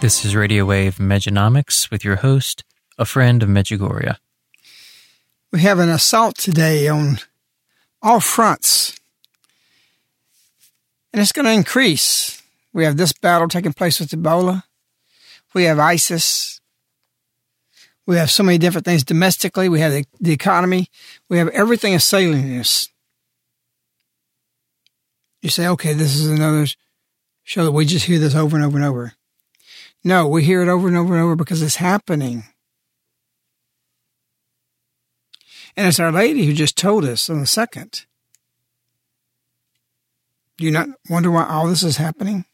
This is Radio Wave Mejanomics with your host, a friend of Medjugorje. We have an assault today on all fronts, and it's going to increase. We have this battle taking place with Ebola. We have ISIS. We have so many different things domestically. We have the, the economy. We have everything assailing us. You say, okay, this is another show that we just hear this over and over and over. No, we hear it over and over and over because it's happening. And it's Our Lady who just told us on the second. Do you not wonder why all this is happening?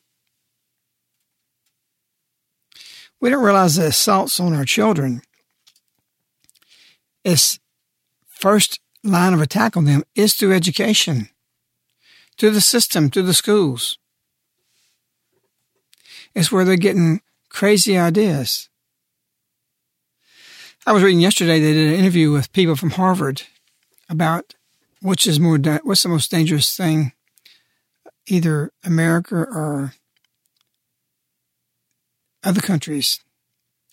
We don't realize the assaults on our children It's first line of attack on them is through education, through the system, through the schools. It's where they're getting crazy ideas. I was reading yesterday they did an interview with people from Harvard about which is more what's the most dangerous thing, either America or other countries.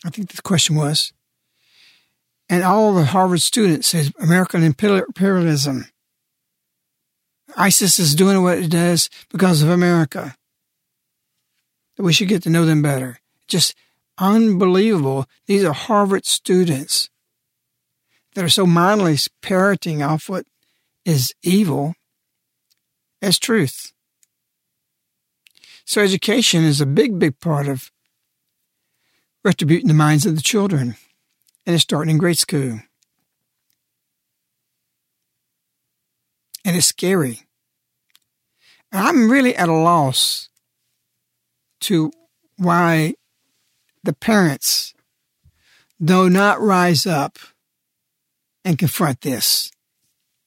I think the question was, and all the Harvard students said American imperialism. ISIS is doing what it does because of America. We should get to know them better just unbelievable. These are Harvard students that are so mindlessly parroting off what is evil as truth. So education is a big, big part of retributing the minds of the children. And it's starting in grade school. And it's scary. And I'm really at a loss to why the parents do not rise up and confront this.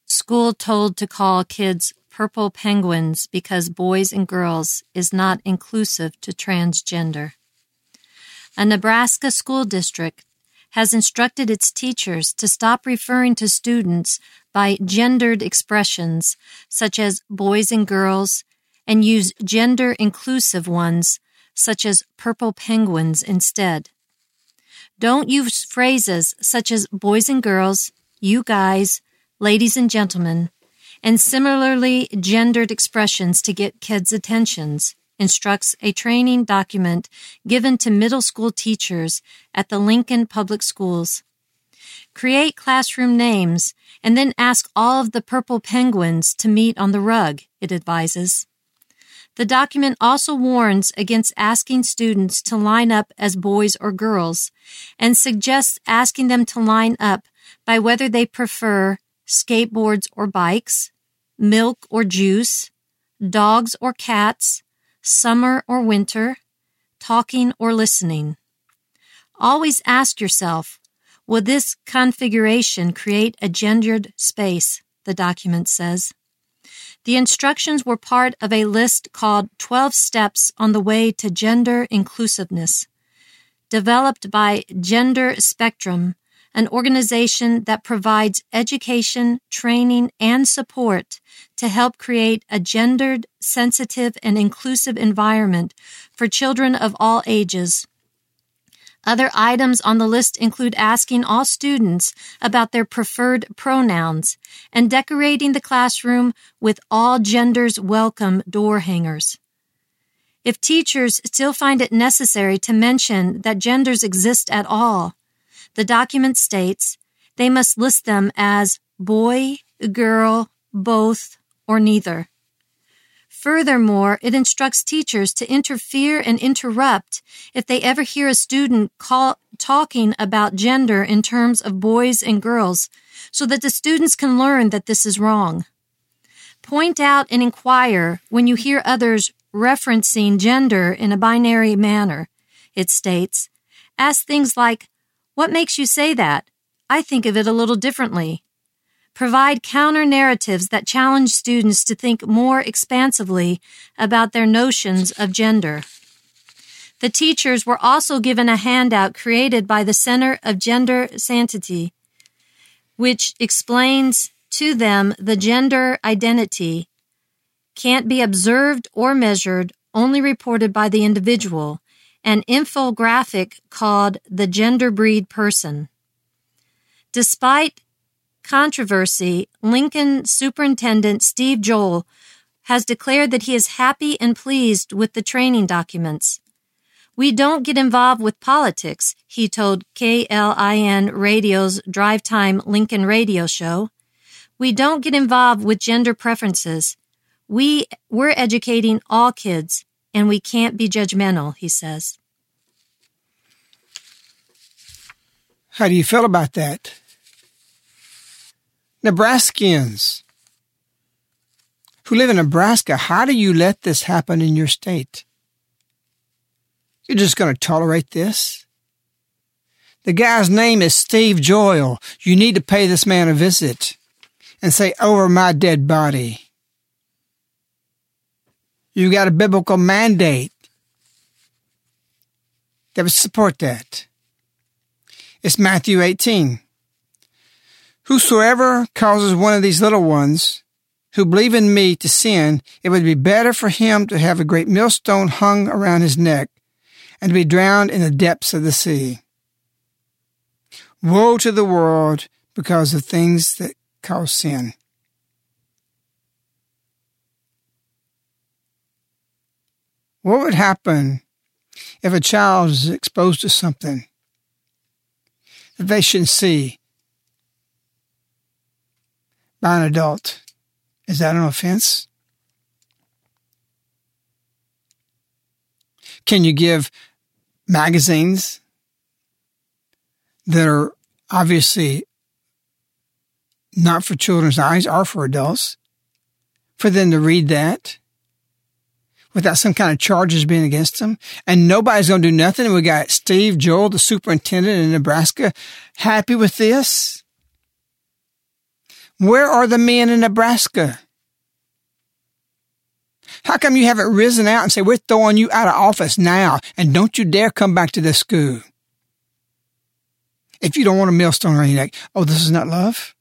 School told to call kids purple penguins because boys and girls is not inclusive to transgender. A Nebraska school district has instructed its teachers to stop referring to students by gendered expressions such as boys and girls and use gender inclusive ones such as purple penguins instead. Don't use phrases such as boys and girls, you guys, ladies and gentlemen, and similarly gendered expressions to get kids' attentions instructs a training document given to middle school teachers at the Lincoln Public Schools. Create classroom names and then ask all of the purple penguins to meet on the rug, it advises. The document also warns against asking students to line up as boys or girls and suggests asking them to line up by whether they prefer skateboards or bikes, milk or juice, dogs or cats, summer or winter, talking or listening. Always ask yourself, will this configuration create a gendered space? The document says. The instructions were part of a list called 12 Steps on the Way to Gender Inclusiveness, developed by Gender Spectrum, an organization that provides education, training, and support to help create a gendered, sensitive, and inclusive environment for children of all ages. Other items on the list include asking all students about their preferred pronouns and decorating the classroom with all genders welcome door hangers. If teachers still find it necessary to mention that genders exist at all, the document states they must list them as boy, girl, both, or neither. Furthermore, it instructs teachers to interfere and interrupt if they ever hear a student call, talking about gender in terms of boys and girls so that the students can learn that this is wrong. Point out and inquire when you hear others referencing gender in a binary manner, it states. Ask things like, what makes you say that? I think of it a little differently. Provide counter narratives that challenge students to think more expansively about their notions of gender. The teachers were also given a handout created by the Center of Gender Sanity, which explains to them the gender identity can't be observed or measured, only reported by the individual, an infographic called The Genderbread Person. Despite controversy, Lincoln Superintendent Steve Joel has declared that he is happy and pleased with the training documents. We don't get involved with politics, he told KLIN Radio's Drive Time Lincoln radio show. We don't get involved with gender preferences. We, we're educating all kids and we can't be judgmental, he says. How do you feel about that? Nebraskans who live in Nebraska, how do you let this happen in your state? You're just going to tolerate this? The guy's name is Steve Joel. You need to pay this man a visit and say, over my dead body. You've got a biblical mandate that would support that. It's Matthew 18. Whosoever causes one of these little ones who believe in me to sin, it would be better for him to have a great millstone hung around his neck and to be drowned in the depths of the sea. Woe to the world because of things that cause sin. What would happen if a child is exposed to something that they shouldn't see by an adult? Is that an offense? Can you give magazines that are obviously not for children's eyes or for adults for them to read that? without some kind of charges being against them. And nobody's going to do nothing. We got Steve Joel, the superintendent in Nebraska, happy with this. Where are the men in Nebraska? How come you haven't risen out and say, we're throwing you out of office now and don't you dare come back to this school? If you don't want a millstone around your neck, oh, this is not love?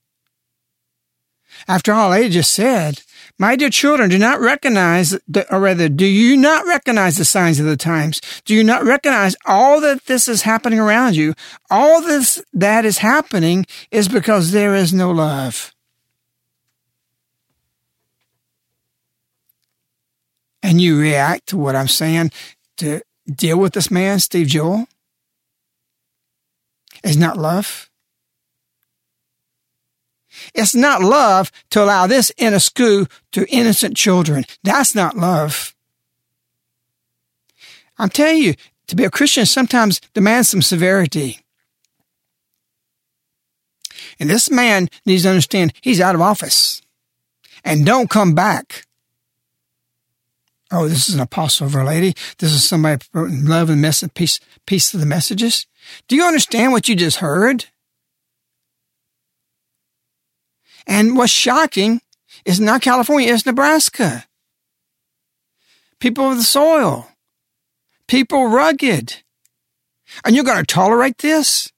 After all, they just said, my dear children, do not recognize, the, or rather, do you not recognize the signs of the times? Do you not recognize all that this is happening around you? All this that is happening is because there is no love. And you react to what I'm saying to deal with this man, Steve Joel? Is not love? It's not love to allow this in a school to innocent children. That's not love. I'm telling you, to be a Christian sometimes demands some severity. And this man needs to understand he's out of office and don't come back. Oh, this is an apostle of Our Lady. This is somebody promoting love and message, peace, peace of the messages. Do you understand what you just heard? And what's shocking is not California, it's Nebraska. People of the soil. People rugged. And you're going to tolerate this?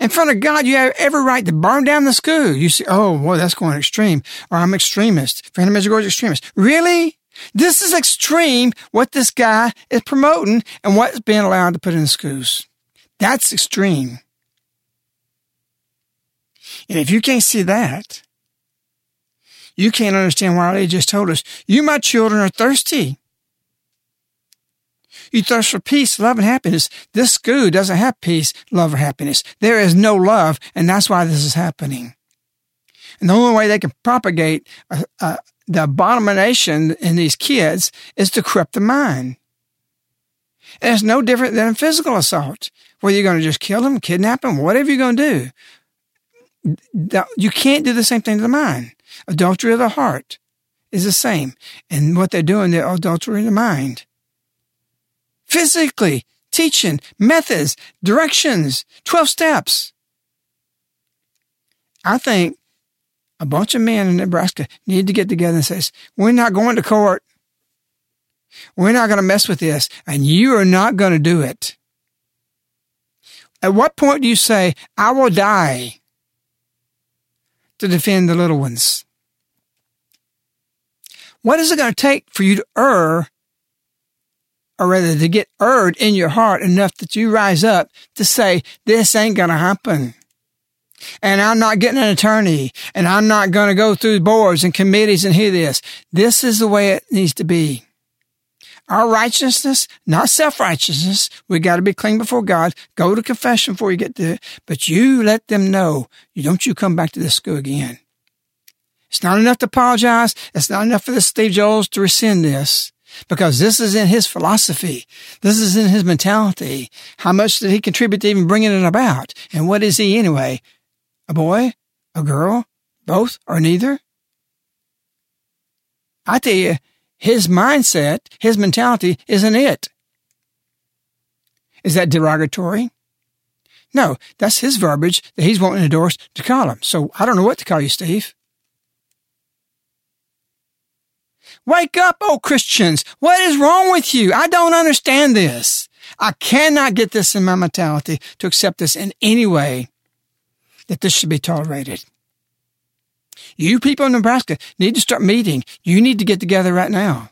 In front of God, you have every right to burn down the school. You say, oh, boy, that's going extreme. Or I'm extremist. Phantom Medjugorje extremist. Really? This is extreme what this guy is promoting and what's being allowed to put in the schools. That's extreme. And if you can't see that, you can't understand why they just told us, you, my children, are thirsty. You thirst for peace, love, and happiness. This school doesn't have peace, love, or happiness. There is no love, and that's why this is happening. And the only way they can propagate uh, uh, the abomination in these kids is to corrupt the mind. And it's no different than a physical assault, whether you're going to just kill them, kidnap them, whatever you're going to do you can't do the same thing to the mind. Adultery of the heart is the same. And what they're doing, they're adultery of the mind. Physically, teaching, methods, directions, 12 steps. I think a bunch of men in Nebraska need to get together and say, we're not going to court. We're not going to mess with this. And you are not going to do it. At what point do you say, I will die to defend the little ones? What is it going to take for you to err, or rather to get erred in your heart enough that you rise up to say, this ain't going to happen? And I'm not getting an attorney, and I'm not going to go through boards and committees and hear this. This is the way it needs to be. Our righteousness, not self-righteousness. We got to be clean before God. Go to confession before you get to it. But you let them know, you don't you come back to this school again. It's not enough to apologize. It's not enough for the Steve Joels to rescind this because this is in his philosophy. This is in his mentality. How much did he contribute to even bringing it about? And what is he anyway? A boy? A girl? Both or neither? I tell you, his mindset, his mentality isn't it. Is that derogatory? No, that's his verbiage that he's wanting to call him. So I don't know what to call you, Steve. Wake up, oh Christians. What is wrong with you? I don't understand this. I cannot get this in my mentality to accept this in any way that this should be tolerated. You people in Nebraska need to start meeting. You need to get together right now.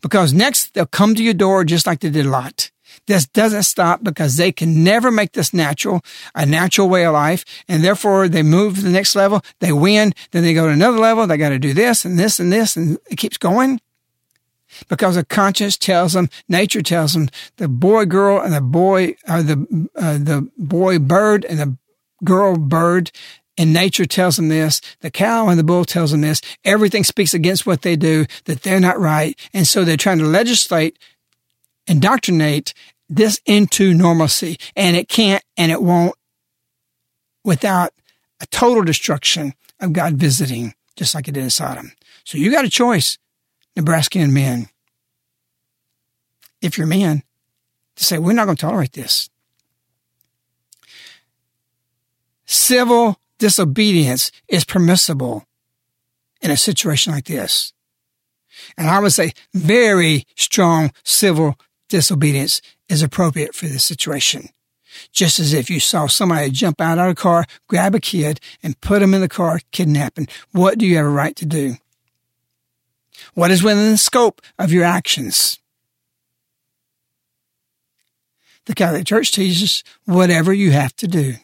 Because next they'll come to your door just like they did a Lot. This doesn't stop because they can never make this natural, a natural way of life. And therefore they move to the next level. They win. Then they go to another level. They got to do this and this and this. And it keeps going because the conscience tells them, nature tells them, the boy girl and the boy, or the uh, the boy bird and the girl bird and nature tells them this. The cow and the bull tells them this. Everything speaks against what they do, that they're not right. And so they're trying to legislate, indoctrinate this into normalcy. And it can't and it won't without a total destruction of God visiting, just like it did in Sodom. So you got a choice, Nebraskan men. If you're men, to say, we're not going to tolerate this. Civil disobedience is permissible in a situation like this. And I would say very strong civil disobedience is appropriate for this situation. Just as if you saw somebody jump out of a car, grab a kid, and put him in the car, kidnapping. What do you have a right to do? What is within the scope of your actions? The Catholic Church teaches whatever you have to do.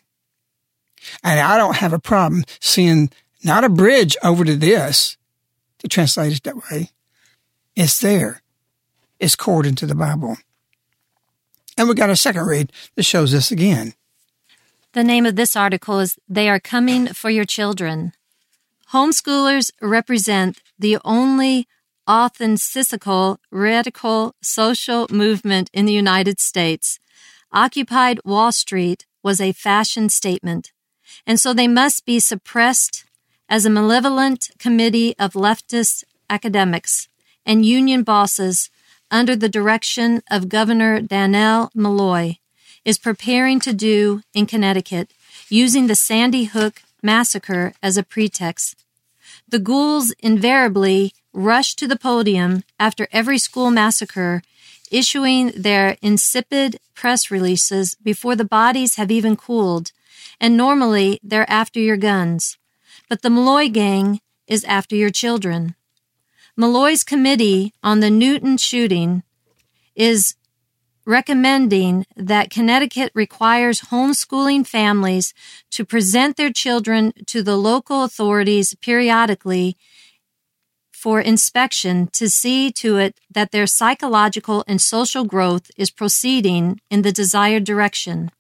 And I don't have a problem seeing not a bridge over to this to translate it that way. It's there. It's according to the Bible. And we got a second read that shows this again. The name of this article is They Are Coming for Your Children. Homeschoolers represent the only authentical radical social movement in the United States. Occupied Wall Street was a fashion statement, and so they must be suppressed as a malevolent committee of leftist academics and union bosses under the direction of Governor Dannell Malloy, is preparing to do in Connecticut, using the Sandy Hook massacre as a pretext. The ghouls invariably rush to the podium after every school massacre, issuing their insipid press releases before the bodies have even cooled, and normally they're after your guns. But the Malloy gang is after your children. Malloy's committee on the Newtown shooting is recommending that Connecticut requires homeschooling families to present their children to the local authorities periodically for inspection to see to it that their psychological and social growth is proceeding in the desired direction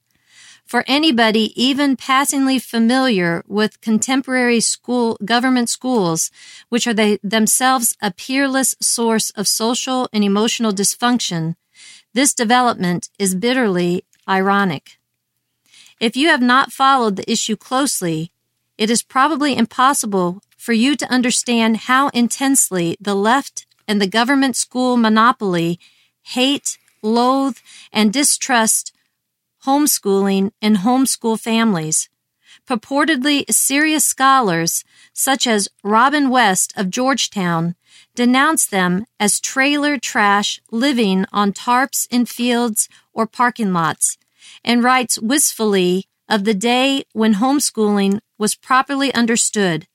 for anybody even passingly familiar with contemporary school government schools, which are they, themselves a peerless source of social and emotional dysfunction, this development is bitterly ironic. If you have not followed the issue closely, it is probably impossible for you to understand how intensely the left and the government school monopoly hate, loathe, and distrust homeschooling, and homeschool families. Purportedly serious scholars, such as Robin West of Georgetown, denounce them as trailer trash living on tarps in fields or parking lots, and writes wistfully of the day when homeschooling was properly understood.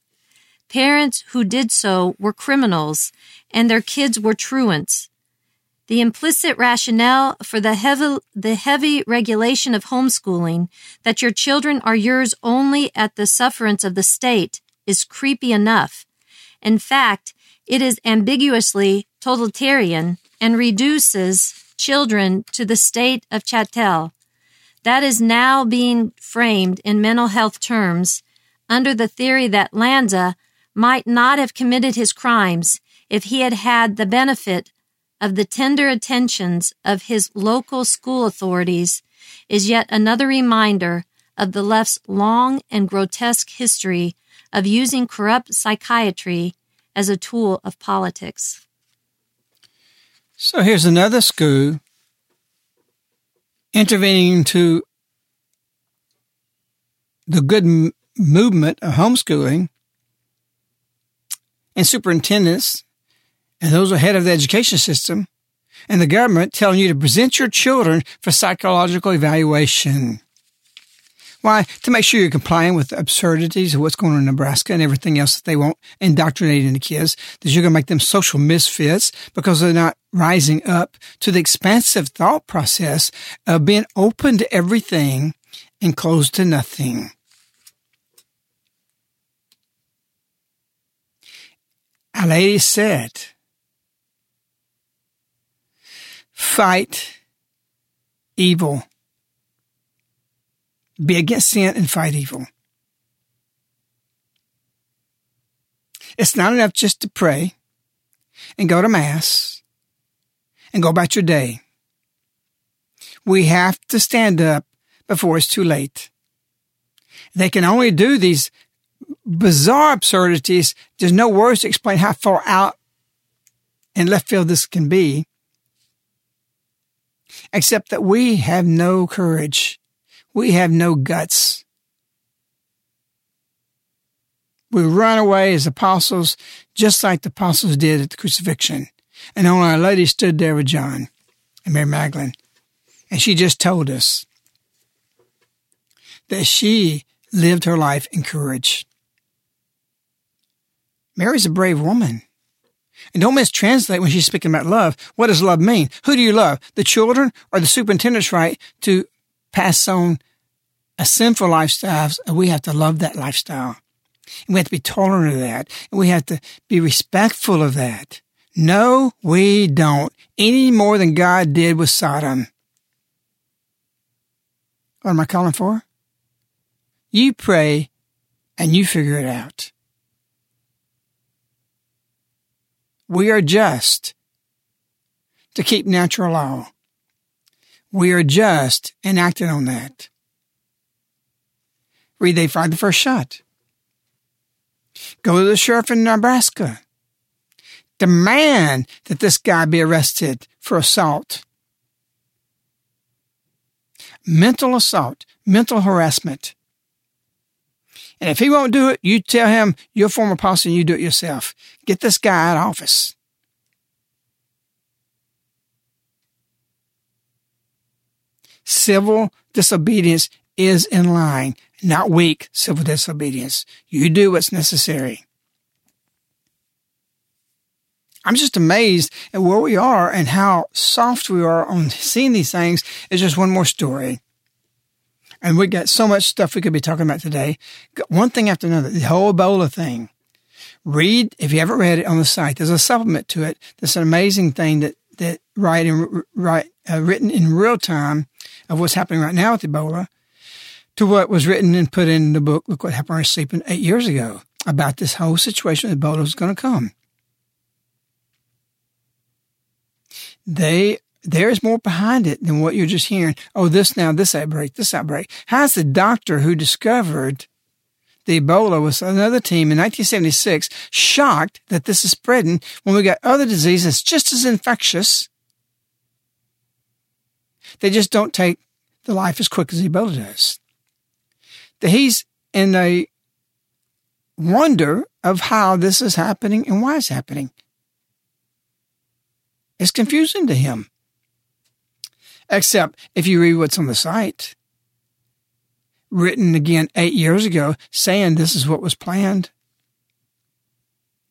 Parents who did so were criminals, and their kids were truants. The implicit rationale for the heavy, the heavy regulation of homeschooling that your children are yours only at the sufferance of the state is creepy enough. In fact, it is ambiguously totalitarian and reduces children to the state of chattel. That is now being framed in mental health terms under the theory that Lanza might not have committed his crimes if he had had the benefit of the tender attentions of his local school authorities is yet another reminder of the left's long and grotesque history of using corrupt psychiatry as a tool of politics. So here's another school intervening to the good m- movement of homeschooling and superintendents and those ahead of the education system and the government telling you to present your children for psychological evaluation. Why? To make sure you're complying with the absurdities of what's going on in Nebraska and everything else that they want indoctrinating the kids, that you're going to make them social misfits because they're not rising up to the expansive thought process of being open to everything and closed to nothing. A lady said, fight evil. Be against sin and fight evil. It's not enough just to pray and go to Mass and go about your day. We have to stand up before it's too late. They can only do these bizarre absurdities. There's no words to explain how far out in left field this can be except that we have no courage. We have no guts. We run away as apostles, just like the apostles did at the crucifixion. And only Our Lady stood there with John and Mary Magdalene. And she just told us that she lived her life in courage. Mary's a brave woman. And don't mistranslate when she's speaking about love. What does love mean? Who do you love? The children or the superintendent's right to pass on a sinful lifestyle? We have to love that lifestyle. And we have to be tolerant of that. And we have to be respectful of that. No, we don't. Any more than God did with Sodom. What am I calling for? You pray and you figure it out. We are just to keep natural law. We are just enacted on that. Read they fired the first shot. Go to the sheriff in Nebraska. Demand that this guy be arrested for assault. Mental assault, mental harassment. And if he won't do it, you tell him you're a former apostle and you do it yourself. Get this guy out of office. Civil disobedience is in line, not weak civil disobedience. You do what's necessary. I'm just amazed at where we are and how soft we are on seeing these things. It's just one more story. And we got so much stuff we could be talking about today. One thing after another, the whole Ebola thing. Read, if you haven't read it on the site, there's a supplement to it. That's an amazing thing that, that write in, write, uh, written in real time of what's happening right now with Ebola to what was written and put in the book. Look what happened on sleeping eight years ago about this whole situation with Ebola was going to come. They there's more behind it than what you're just hearing. Oh, this now, this outbreak, this outbreak. How's the doctor who discovered the Ebola with another team in 1976 shocked that this is spreading when we got other diseases just as infectious? They just don't take the life as quick as Ebola does. That he's in a wonder of how this is happening and why it's happening. It's confusing to him. Except if you read what's on the site, written again eight years ago, saying this is what was planned.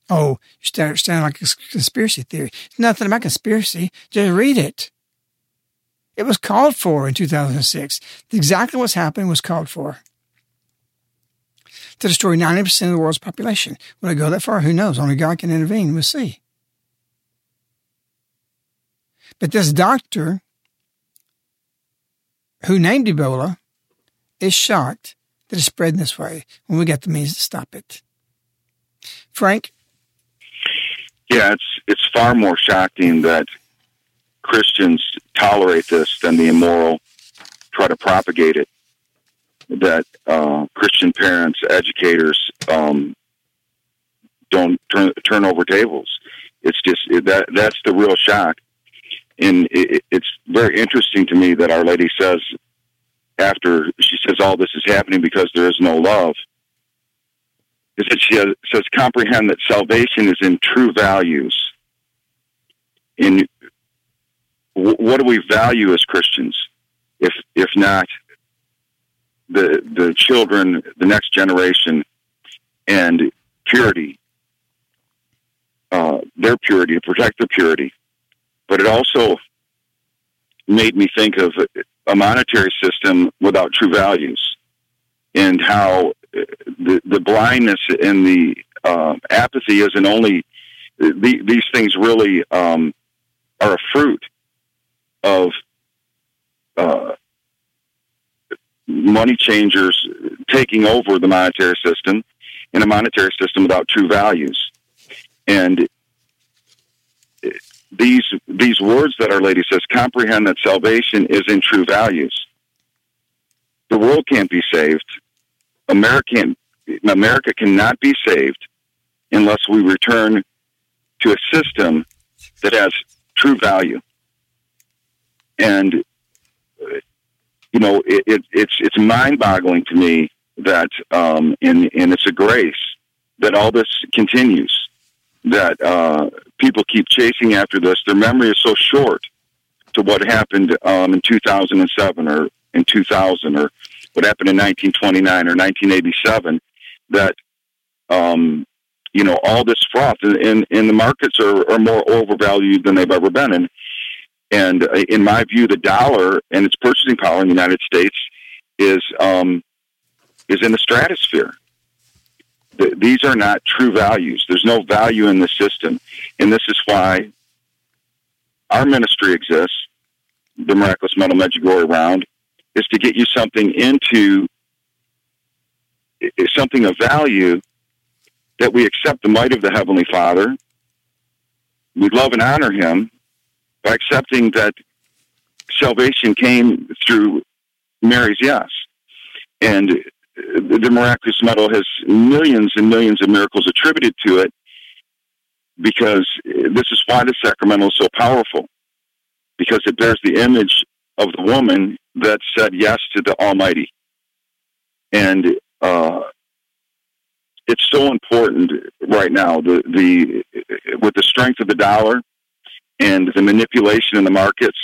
Oh, you start sounding like a conspiracy theory. It's nothing about conspiracy. Just read it. It was called for in 2006. Exactly what's happening was called for. To destroy 90% of the world's population. Will it go that far? Who knows? Only God can intervene. We'll see. But this doctor who named Ebola is shocked that it's spreading this way when we got the means to stop it. Frank? Yeah, it's it's far more shocking that Christians tolerate this than the immoral try to propagate it. That uh, Christian parents, educators, um, don't turn turn over tables. It's just that that's the real shock and it, it's very interesting to me that Our Lady says after she says all this is happening because there is no love, is that she has, says comprehend that salvation is in true values. In what do we value as Christians, if if not the the children, the next generation, and purity, uh, their purity, protect their purity but it also made me think of a monetary system without true values and how the, the blindness and the uh, apathy isn't only the, these things really um, are a fruit of uh, money changers taking over the monetary system in a monetary system without true values. And these these words that Our Lady says, comprehend that salvation is in true values. The world can't be saved. America, America cannot be saved unless we return to a system that has true value. And you know, it, it, it's it's mind-boggling to me that, um, and, and it's a grace that all this continues that uh, people keep chasing after this. Their memory is so short to what happened um, in 2007 or in 2000 or what happened in 1929 or 1987, that um, you know all this froth in in the markets are, are more overvalued than they've ever been, and and uh, in my view, the dollar and its purchasing power in the United States is um, is in the stratosphere. The, these are not true values. There's no value in the system, and this is why our ministry exists. The miraculous medal Medjugorje round is to get you something into something of value that we accept the might of the Heavenly Father. We love and honor Him by accepting that salvation came through Mary's yes. And the miraculous medal has millions and millions of miracles attributed to it because this is why the sacramental is so powerful because it bears the image of the woman that said yes to the Almighty. And uh, it's so important right now. The the with the strength of the dollar and the manipulation in the markets,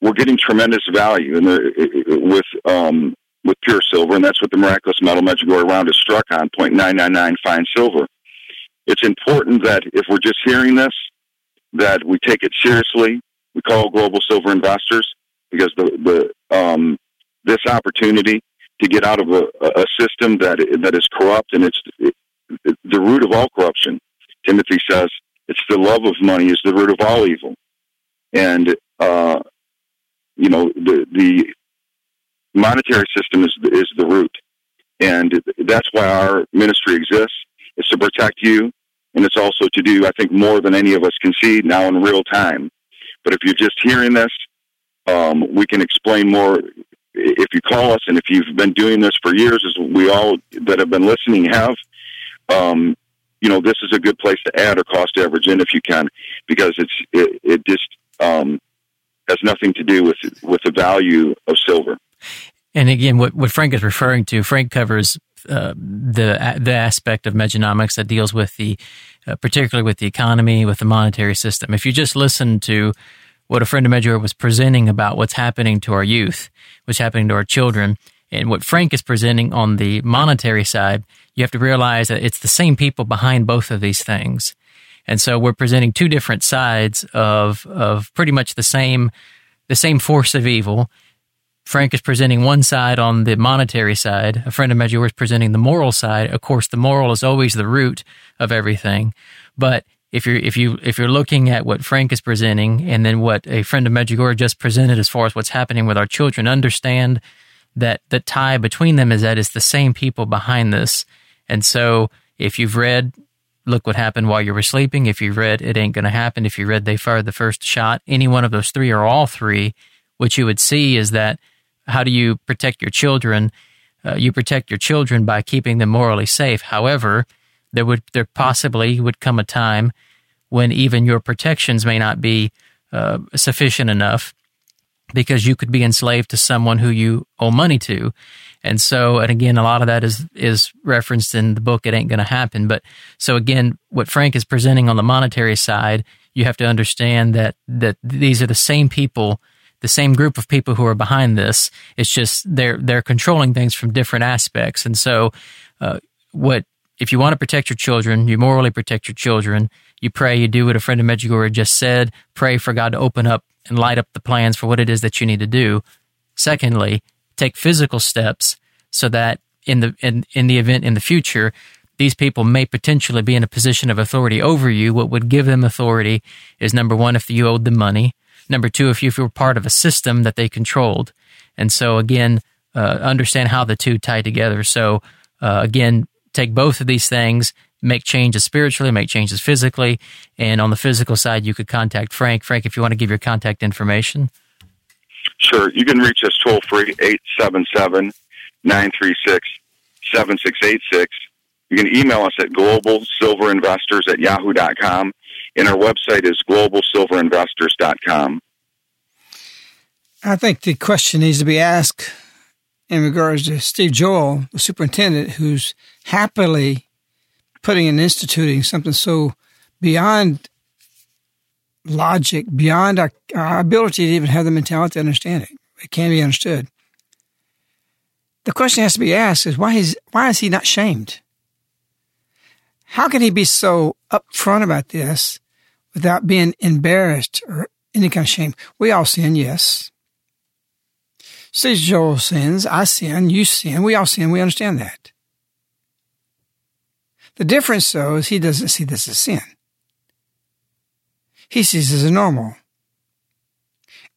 we're getting tremendous value the with um, with pure silver, and that's what the miraculous medal Medjugorje round is struck on 0.999 fine silver. It's important that if we're just hearing this, that we take it seriously. We call global silver investors because the the um, this opportunity to get out of a, a system that that is corrupt and it's it, the root of all corruption. Timothy says it's the love of money is the root of all evil, and uh, you know the the monetary system is is the root, and that's why our ministry exists. Is to protect you, and it's also to do I think more than any of us can see now in real time. But if you're just hearing this, um, we can explain more if you call us and if you've been doing this for years, as we all that have been listening have, um, you know, this is a good place to add or cost average in if you can, because it's it, it just um, has nothing to do with with the value of silver. And again, what what Frank is referring to, Frank covers uh, the the aspect of mejanomics that deals with the, uh, particularly with the economy, with the monetary system. If you just listen to what a friend of Medjugorje was presenting about what's happening to our youth, what's happening to our children, and what Frank is presenting on the monetary side, you have to realize that it's the same people behind both of these things. And so we're presenting two different sides of, of pretty much the same, the same force of evil. Frank is presenting one side on the monetary side. A friend of Medjugorje is presenting the moral side. Of course, the moral is always the root of everything, but if you're if you if you're looking at what Frank is presenting and then what a friend of Medjugorje just presented as far as what's happening with our children, understand that the tie between them is that it's the same people behind this. And so if you've read Look What Happened While You Were Sleeping, if you've read It Ain't Gonna Happen, if you read They Fired the First Shot, any one of those three or all three, what you would see is that how do you protect your children? Uh, you protect your children by keeping them morally safe. However, there would there possibly would come a time when even your protections may not be uh, sufficient enough because you could be enslaved to someone who you owe money to. And so, and again, a lot of that is, is referenced in the book. It ain't going to happen. But so again, what Frank is presenting on the monetary side, you have to understand that, that these are the same people, the same group of people who are behind this. It's just they're, they're controlling things from different aspects. And so, uh, what if you want to protect your children, you morally protect your children, you pray, you do what a friend of Medjugorje just said, pray for God to open up and light up the plans for what it is that you need to do. Secondly, take physical steps so that in the in, in the event in the future, these people may potentially be in a position of authority over you. What would give them authority is number one, if you owed them money. Number two, if you if you were part of a system that they controlled. And so again, uh, understand how the two tie together. So uh, again, take both of these things, make changes spiritually, make changes physically. And on the physical side, you could contact Frank. Frank, if you want to give your contact information. Sure. You can reach us toll free, 877 936 7686. You can email us at globalsilverinvestors at yahoo.com. And our website is globalsilverinvestors.com. I think the question needs to be asked in regards to Steve Joel, the superintendent, who's happily putting and instituting something so beyond logic, beyond our, our ability to even have the mentality to understand it. It can be understood. The question has to be asked is why is why is he not shamed? How can he be so upfront about this without being embarrassed or any kind of shame? We all sin, yes. See, Joel sins, I sin, you sin, we all sin, we understand that. The difference, though, is he doesn't see this as sin. He sees this as normal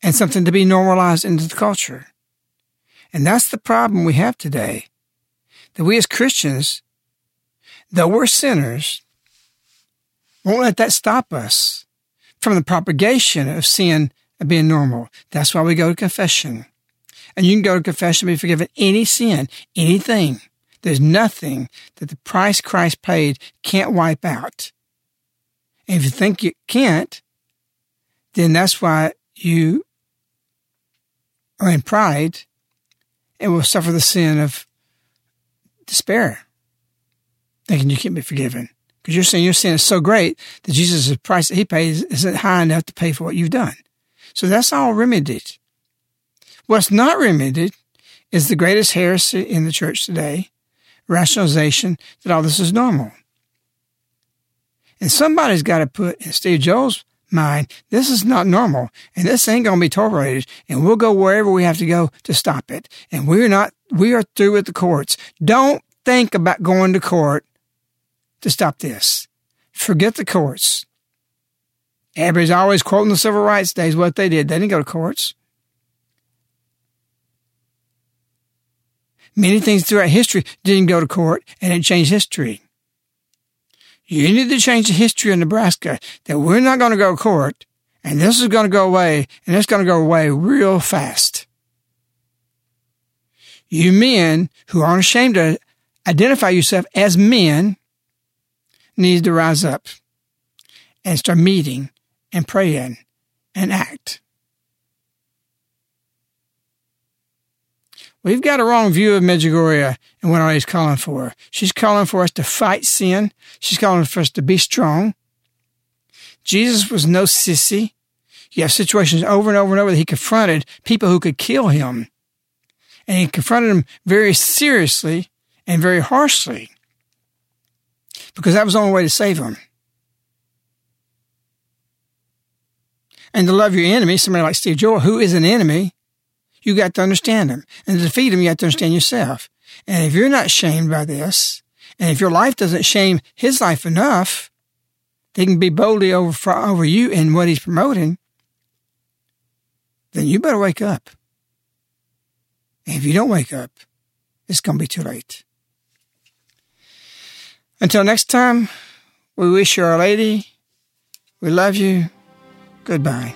and something to be normalized into the culture. And that's the problem we have today. That we as Christians, though we're sinners, won't let that stop us from the propagation of sin and being normal. That's why we go to confession. And you can go to confession and be forgiven any sin, anything. There's nothing that the price Christ paid can't wipe out. And if you think you can't, then that's why you are in pride and will suffer the sin of despair, thinking you can't be forgiven. Because you're saying your sin is so great that Jesus' price that he pays isn't high enough to pay for what you've done. So that's all remedied. What's not remedied is the greatest heresy in the church today, rationalization that all this is normal. And somebody's got to put in Steve Joel's mind, this is not normal and this ain't going to be tolerated and we'll go wherever we have to go to stop it. And we're not, we are through with the courts. Don't think about going to court to stop this. Forget the courts. Everybody's always quoting the civil rights days, what they did. They didn't go to courts. Many things throughout history didn't go to court and it changed history. You need to change the history of Nebraska that we're not going to go to court and this is going to go away and it's going to go away real fast. You men who aren't ashamed to identify yourself as men need to rise up and start meeting and praying and act. We've got a wrong view of Medjugorje and what He's calling for. She's calling for us to fight sin. She's calling for us to be strong. Jesus was no sissy. You have situations over and over and over that he confronted people who could kill him. And he confronted them very seriously and very harshly because that was the only way to save them. And to love your enemy, somebody like Steve Joel, who is an enemy, you got to understand him. And to defeat him, you have to understand yourself. And if you're not shamed by this, and if your life doesn't shame his life enough, they can be boldly over, over you in what he's promoting, then you better wake up. And if you don't wake up, it's going to be too late. Until next time, we wish you Our Lady. We love you. Goodbye.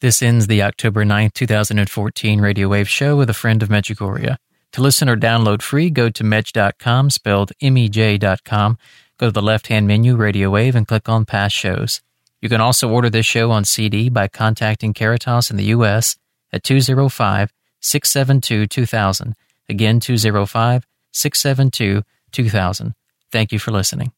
This ends the October 9th, 2014 Radio Wave show with a friend of Medjugorje. To listen or download free, go to mej.com, spelled M-E-J.com. Go to the left-hand menu, Radio Wave, and click on Past Shows. You can also order this show on CD by contacting Caritas in the U.S. at 205-672-2000. Again, 205-672-2000. Thank you for listening.